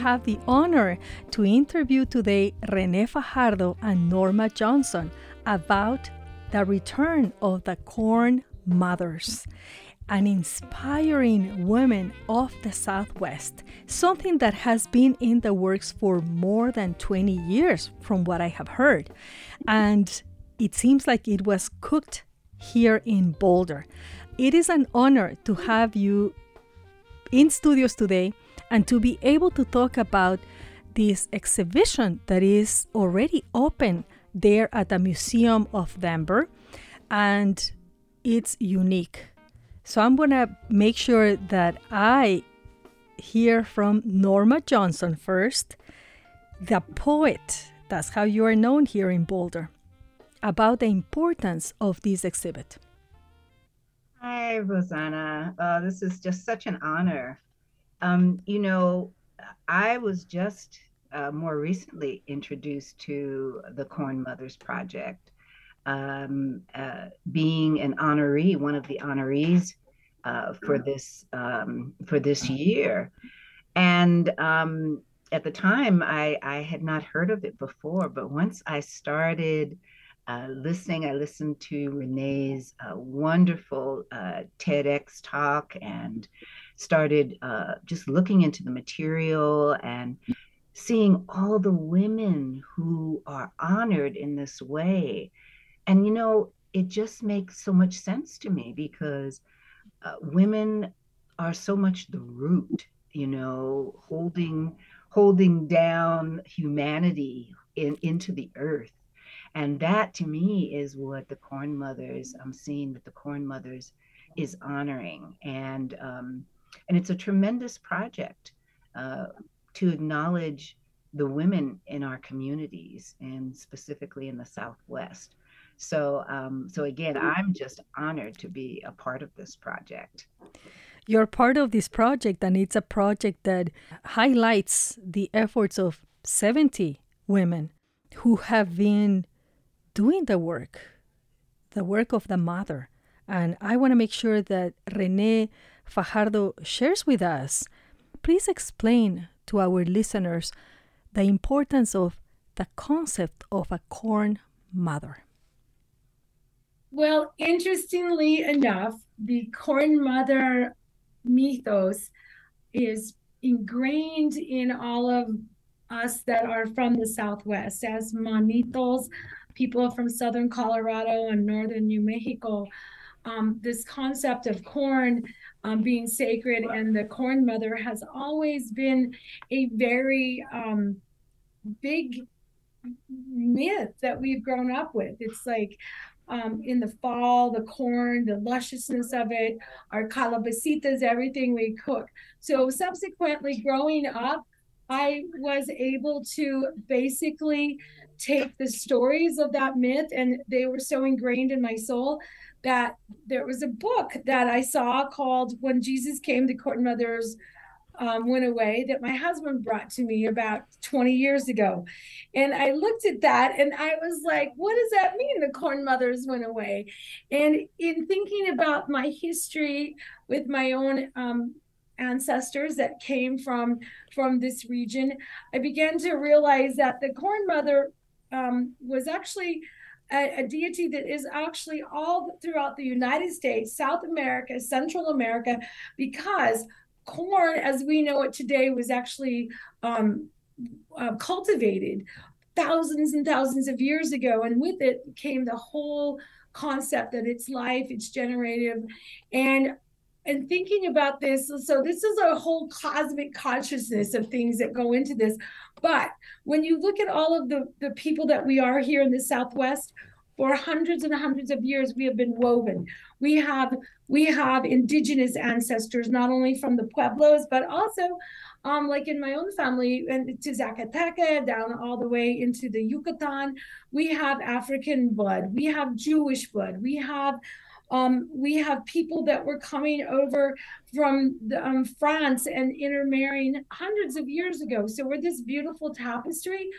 Have the honor to interview today Renee Fajardo and Norma Johnson about the return of the corn mothers an inspiring women of the Southwest, something that has been in the works for more than 20 years, from what I have heard. And it seems like it was cooked here in Boulder. It is an honor to have you in studios today and to be able to talk about this exhibition that is already open there at the Museum of Denver. And it's unique so I'm going to make sure that I hear from Norma Johnson first, the poet. That's how you are known here in Boulder, about the importance of this exhibit. Hi, Rosanna. Uh, this is just such an honor. Um, you know, I was just uh, more recently introduced to the Corn Mothers Project, um, uh, being an honoree, one of the honorees uh, for this um, for this year, and um, at the time I I had not heard of it before, but once I started. Uh, listening, I listened to Renee's uh, wonderful uh, TEDx talk and started uh, just looking into the material and seeing all the women who are honored in this way. And, you know, it just makes so much sense to me because uh, women are so much the root, you know, holding holding down humanity in, into the earth. And that to me is what the Corn Mothers, I'm seeing that the Corn Mothers is honoring. And um, and it's a tremendous project uh, to acknowledge the women in our communities and specifically in the Southwest. So, um, so again, I'm just honored to be a part of this project. You're part of this project, and it's a project that highlights the efforts of 70 women who have been doing the work, the work of the mother. And I want to make sure that Renee Fajardo shares with us. Please explain to our listeners the importance of the concept of a corn mother. Well, interestingly enough, the corn mother mythos is ingrained in all of us that are from the Southwest as manitos, people from Southern Colorado and Northern New Mexico. Um, this concept of corn um, being sacred and the corn mother has always been a very um, big myth that we've grown up with. It's like um, in the fall, the corn, the lusciousness of it, our calabacitas, everything we cook. So subsequently growing up, I was able to basically take the stories of that myth and they were so ingrained in my soul that there was a book that I saw called When Jesus Came to Corn Mother's um, went away that my husband brought to me about 20 years ago. And I looked at that and I was like, what does that mean? The corn mothers went away. And in thinking about my history with my own um, ancestors that came from from this region, I began to realize that the corn mother um, was actually a, a, deity that is actually all throughout the United States, South America, Central America, because corn as we know it today was actually um, uh, cultivated thousands and thousands of years ago. And with it came the whole concept that it's life it's generative. And and thinking about this so this is a whole cosmic consciousness of things that go into this but when you look at all of the the people that we are here in the southwest for hundreds and hundreds of years we have been woven. We have we have indigenous ancestors not only from the pueblos but also um, like in my own family and to Zacatecas down all the way into the Yucatan we have African blood we have Jewish blood we have um, we have people that were coming over from the, um, France and intermarrying hundreds of years ago. So we're this beautiful tapestry.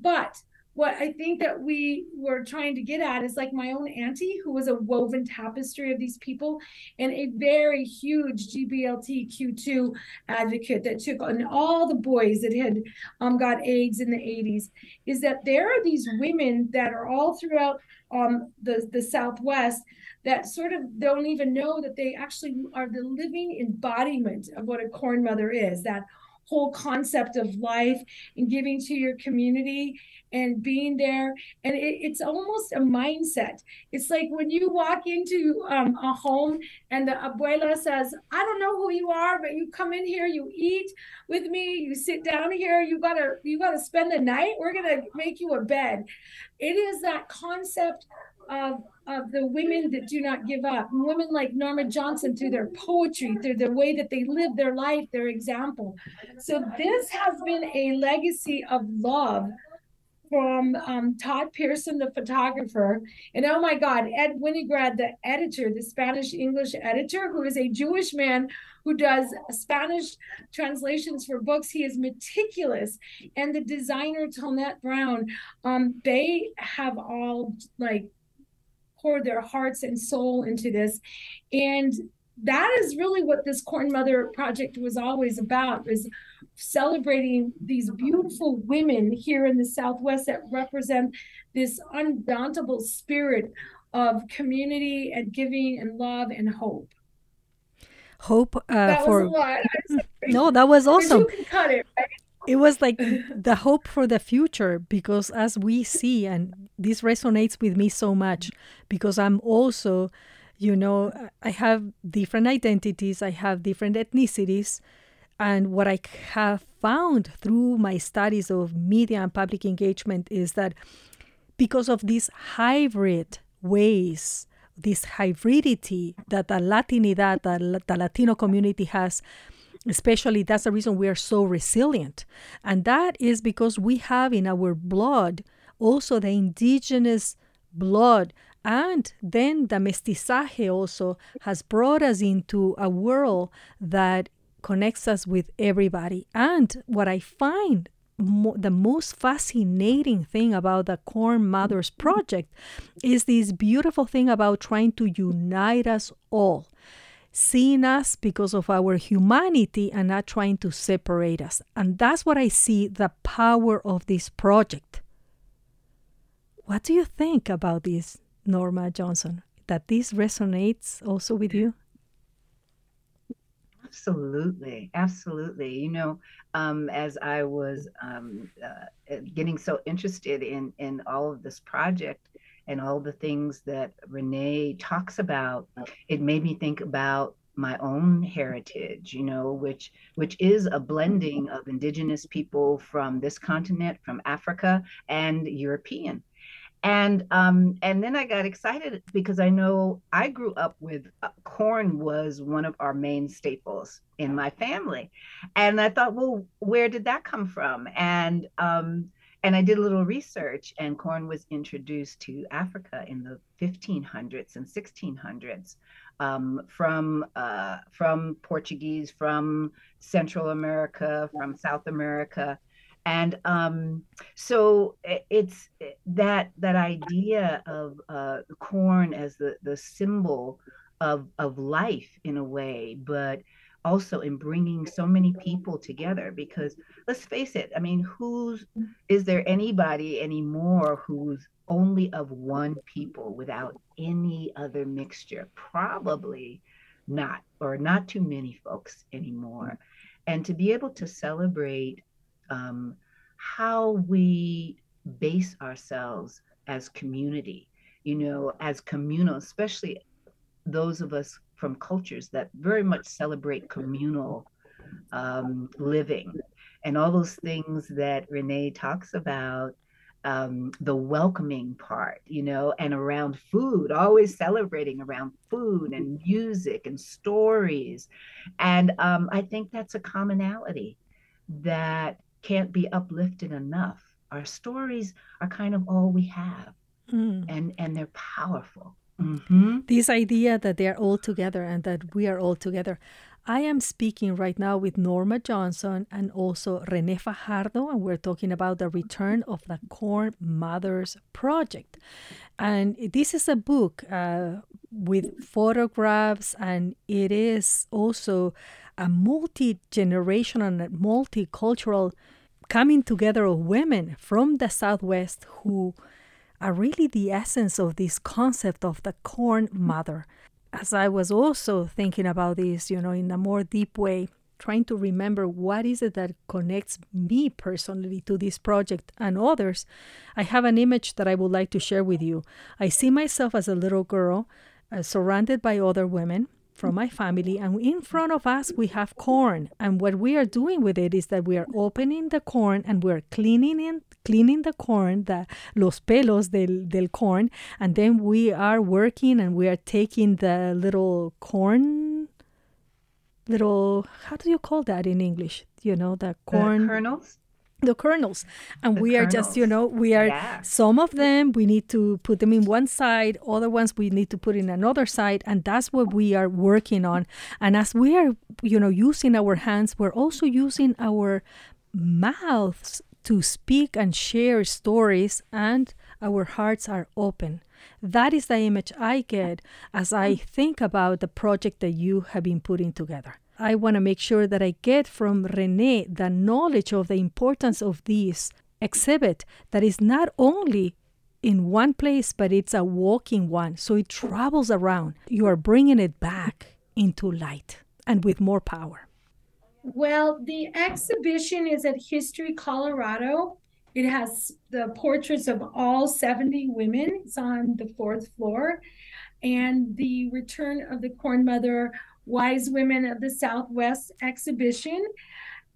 But what I think that we were trying to get at is like my own auntie, who was a woven tapestry of these people, and a very huge GBLTQ2 advocate that took on all the boys that had um, got AIDS in the 80s. Is that there are these women that are all throughout um, the, the Southwest that sort of don't even know that they actually are the living embodiment of what a corn mother is that whole concept of life and giving to your community and being there. And it, it's almost a mindset. It's like when you walk into um, a home and the abuela says i don't know who you are but you come in here you eat with me you sit down here you gotta you gotta spend the night we're gonna make you a bed. It is that concept of of the women that do not give up women like norma johnson through their poetry through the way that they live their life their example so this has been a legacy of love from um, Todd Pierson, the photographer, and oh my God, Ed Winograd, the editor, the Spanish English editor, who is a Jewish man who does Spanish translations for books. He is meticulous, and the designer Tonette Brown. Um, they have all like poured their hearts and soul into this, and that is really what this corn mother project was always about is celebrating these beautiful women here in the southwest that represent this undauntable spirit of community and giving and love and hope hope uh, that for was a lot. no that was awesome you can cut it right? it was like the hope for the future because as we see and this resonates with me so much because i'm also you know i have different identities i have different ethnicities and what i have found through my studies of media and public engagement is that because of these hybrid ways this hybridity that the latinidad that the latino community has especially that's the reason we are so resilient. And that is because we have in our blood also the indigenous blood and then the mestizaje also has brought us into a world that connects us with everybody. And what I find mo- the most fascinating thing about the Corn Mothers Project is this beautiful thing about trying to unite us all, seeing us because of our humanity and not trying to separate us. And that's what I see the power of this project. What do you think about this? Norma Johnson, that this resonates also with you? Absolutely, absolutely. You know, um, as I was um, uh, getting so interested in in all of this project and all the things that Renee talks about, it made me think about my own heritage you know which which is a blending of indigenous people from this continent from africa and european and um and then i got excited because i know i grew up with uh, corn was one of our main staples in my family. And i thought well where did that come from? And um and i did a little research and corn was introduced to africa in the 1500s and 1600s um, from uh, from portuguese from central america from south america and um, so it's that that idea of uh, corn as the the symbol of of life in a way, but also in bringing so many people together because let's face it i mean who's is there anybody anymore who's only of one people without any other mixture? Probably not or not too many folks anymore. And to be able to celebrate um, how we base ourselves as community, you know, as communal, especially those of us from cultures that very much celebrate communal um, living and all those things that Renee talks about. Um, the welcoming part, you know, and around food, always celebrating around food and music and stories. And um, I think that's a commonality that can't be uplifted enough. Our stories are kind of all we have, mm. and and they're powerful. Mm-hmm. This idea that they are all together and that we are all together. I am speaking right now with Norma Johnson and also Renee Fajardo, and we're talking about the return of the Corn Mothers Project. And this is a book uh, with photographs, and it is also a multi generational and multicultural coming together of women from the Southwest who are really the essence of this concept of the corn mother as I was also thinking about this, you know, in a more deep way, trying to remember what is it that connects me personally to this project and others, I have an image that I would like to share with you. I see myself as a little girl uh, surrounded by other women from my family and in front of us we have corn. And what we are doing with it is that we are opening the corn and we're cleaning in cleaning the corn the los pelos del, del corn. And then we are working and we are taking the little corn little how do you call that in english? You know the corn the kernels the kernels and the we kernels. are just you know we are yeah. some of them we need to put them in one side other ones we need to put in another side and that's what we are working on and as we are you know using our hands we're also using our mouths to speak and share stories and our hearts are open that is the image i get as i think about the project that you have been putting together I want to make sure that I get from Renee the knowledge of the importance of this exhibit that is not only in one place, but it's a walking one. So it travels around. You are bringing it back into light and with more power. Well, the exhibition is at History Colorado. It has the portraits of all 70 women. It's on the fourth floor. And the return of the Corn Mother Wise Women of the Southwest exhibition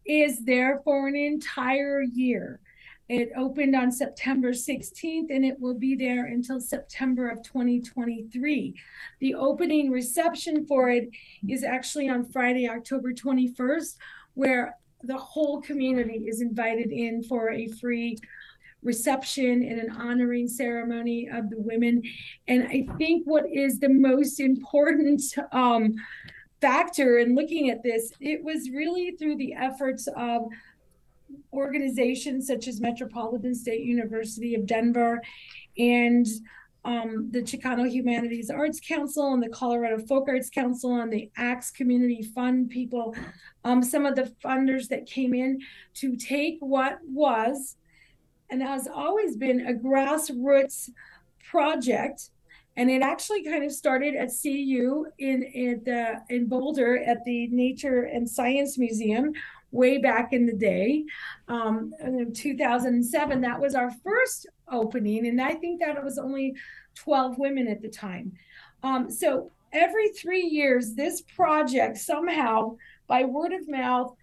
is there for an entire year. It opened on September 16th and it will be there until September of 2023. The opening reception for it is actually on Friday, October 21st, where the whole community is invited in for a free reception and an honoring ceremony of the women. And I think what is the most important um, factor in looking at this, it was really through the efforts of organizations such as Metropolitan State University of Denver and um, the Chicano Humanities Arts Council and the Colorado Folk Arts Council and the Axe Community Fund people, um, some of the funders that came in to take what was and has always been a grassroots project and it actually kind of started at CU in in, in Boulder at the Nature and Science Museum way back in the day. Um, in 2007, that was our first opening, and I think that it was only 12 women at the time. Um, so every three years, this project somehow, by word of mouth,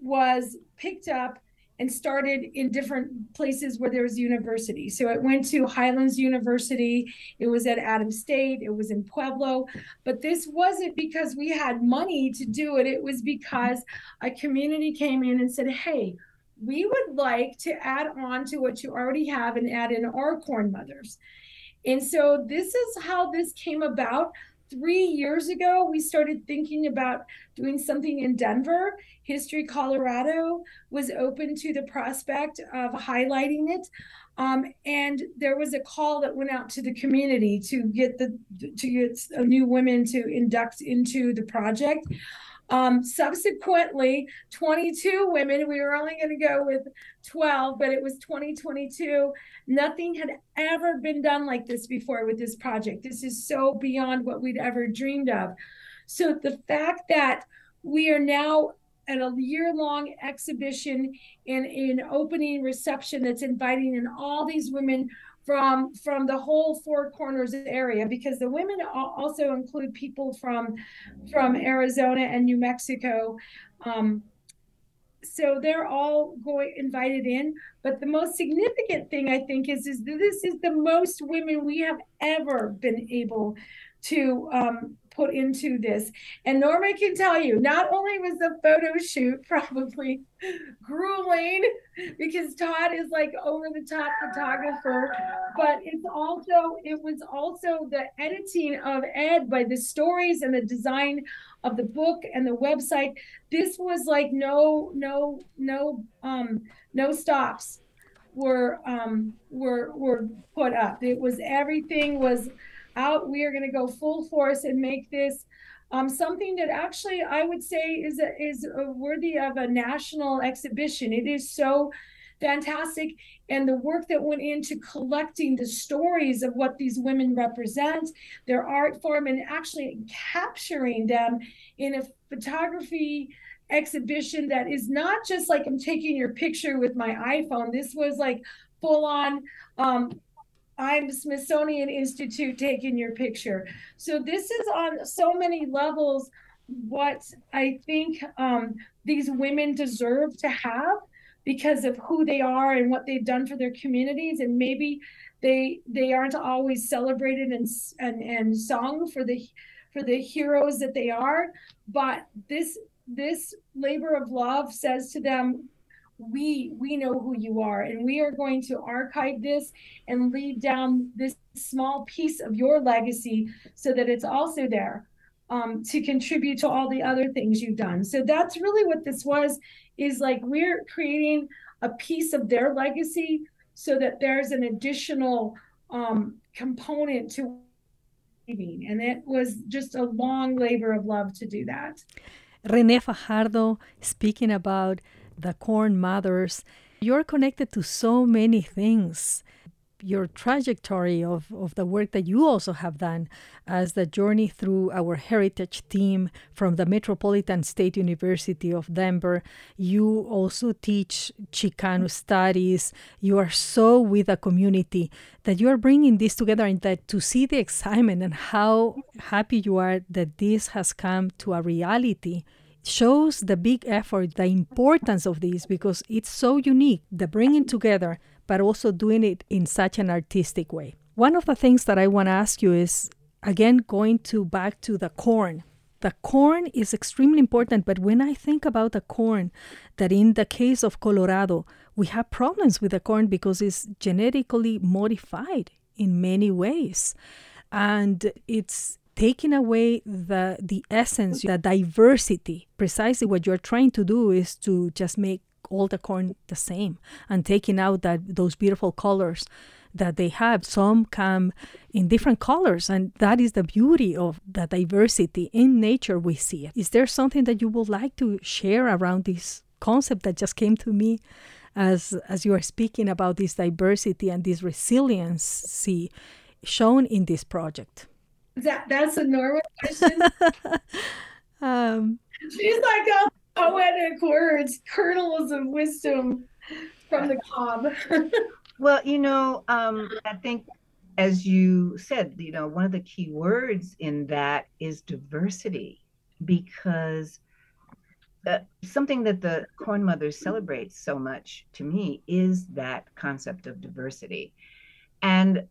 was picked up and started in different places where there was university. So it went to Highlands University, it was at Adams State, it was in Pueblo. But this wasn't because we had money to do it, it was because a community came in and said, hey, we would like to add on to what you already have and add in our corn mothers. And so this is how this came about three years ago, we started thinking about doing something in Denver. History Colorado was open to the prospect of highlighting it. Um, and there was a call that went out to the community to get the to get new women to induct into the project. Um, subsequently, 22 women, we were only going to go with 12, but it was 2022. Nothing had ever been done like this before with this project. This is so beyond what we'd ever dreamed of. So the fact that we are now at a year-long exhibition and an opening reception that's inviting in all these women from from the whole four corners area because the women also include people from from Arizona and New Mexico. Um, so they're all going invited in. But the most significant thing I think is is this is the most women we have ever been able to um, put into this. And Norma can tell you, not only was the photo shoot probably grueling because Todd is like over the top photographer, but it's also it was also the editing of Ed by the stories and the design of the book and the website. This was like no no no um no stops were um were were put up. It was everything was out. We are going to go full force and make this um, something that actually I would say is a, is a worthy of a national exhibition. It is so fantastic, and the work that went into collecting the stories of what these women represent, their art form, and actually capturing them in a photography exhibition that is not just like I'm taking your picture with my iPhone. This was like full on um, I'm Smithsonian Institute taking your picture. So this is on so many levels what I think um, these women deserve to have because of who they are and what they've done for their communities and maybe they they aren't always celebrated and and, and sung for the for the heroes that they are but this this labor of love says to them we we know who you are and we are going to archive this and leave down this small piece of your legacy so that it's also there um, to contribute to all the other things you've done. So that's really what this was is like we're creating a piece of their legacy so that there's an additional um, component to leaving and it was just a long labor of love to do that. Renee Fajardo speaking about the corn mothers. You're connected to so many things. Your trajectory of, of the work that you also have done as the journey through our heritage team from the Metropolitan State University of Denver. You also teach Chicano studies. You are so with the community that you are bringing this together and that to see the excitement and how happy you are that this has come to a reality shows the big effort, the importance of this because it's so unique, the bringing together, but also doing it in such an artistic way. One of the things that I want to ask you is again going to back to the corn. The corn is extremely important, but when I think about the corn, that in the case of Colorado, we have problems with the corn because it's genetically modified in many ways. And it's taking away the the essence the diversity. Precisely what you're trying to do is to just make all the corn the same and taking out that those beautiful colors that they have. Some come in different colors and that is the beauty of the diversity in nature we see it. Is there something that you would like to share around this concept that just came to me as as you are speaking about this diversity and this resiliency shown in this project that that's a normal question. um, She's like a poetic words, kernels of wisdom from the cob. well, you know, um, I think as you said, you know, one of the key words in that is diversity, because uh, something that the Corn Mothers celebrates so much to me is that concept of diversity, and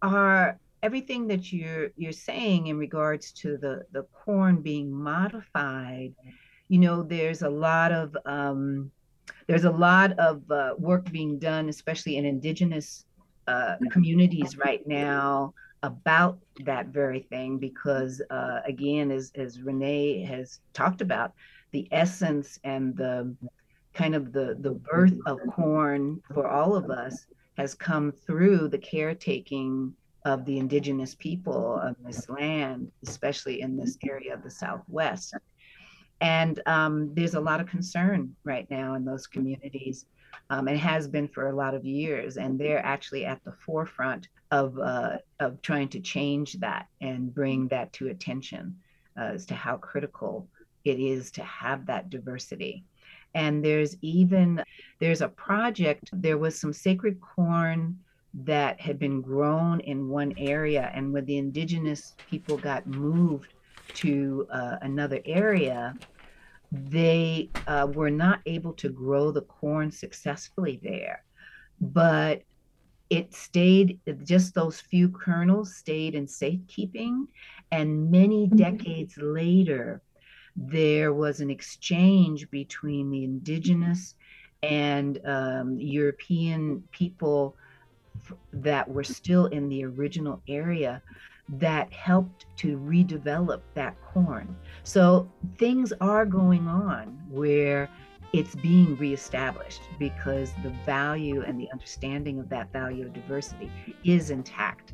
our everything that you're you're saying in regards to the the corn being modified you know there's a lot of um, there's a lot of uh, work being done especially in indigenous uh, communities right now about that very thing because uh, again as, as renee has talked about the essence and the kind of the the birth of corn for all of us has come through the caretaking of the indigenous people of this land, especially in this area of the Southwest. And um, there's a lot of concern right now in those communities. Um, and has been for a lot of years, and they're actually at the forefront of uh, of trying to change that and bring that to attention uh, as to how critical it is to have that diversity. And there's even there's a project. There was some sacred corn that had been grown in one area. And when the indigenous people got moved to uh, another area, they uh, were not able to grow the corn successfully there. But it stayed, just those few kernels stayed in safekeeping. And many mm-hmm. decades later, there was an exchange between the indigenous and um, European people that were still in the original area that helped to redevelop that corn. So things are going on where it's being reestablished because the value and the understanding of that value of diversity is intact.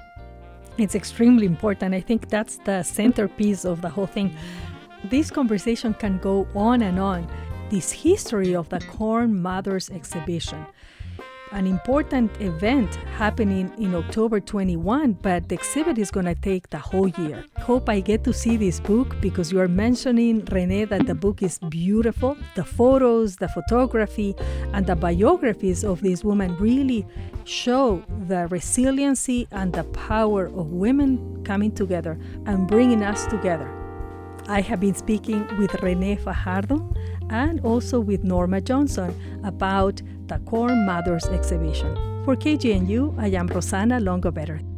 It's extremely important. I think that's the centerpiece of the whole thing. This conversation can go on and on. This history of the Corn Mothers exhibition an important event happening in October 21, but the exhibit is going to take the whole year. Hope I get to see this book because you are mentioning, Renee, that the book is beautiful. The photos, the photography, and the biographies of these women really show the resiliency and the power of women coming together and bringing us together. I have been speaking with Renee Fajardo and also with Norma Johnson about the Corn Mothers exhibition. For KGNU, I am Rosanna Longobetter.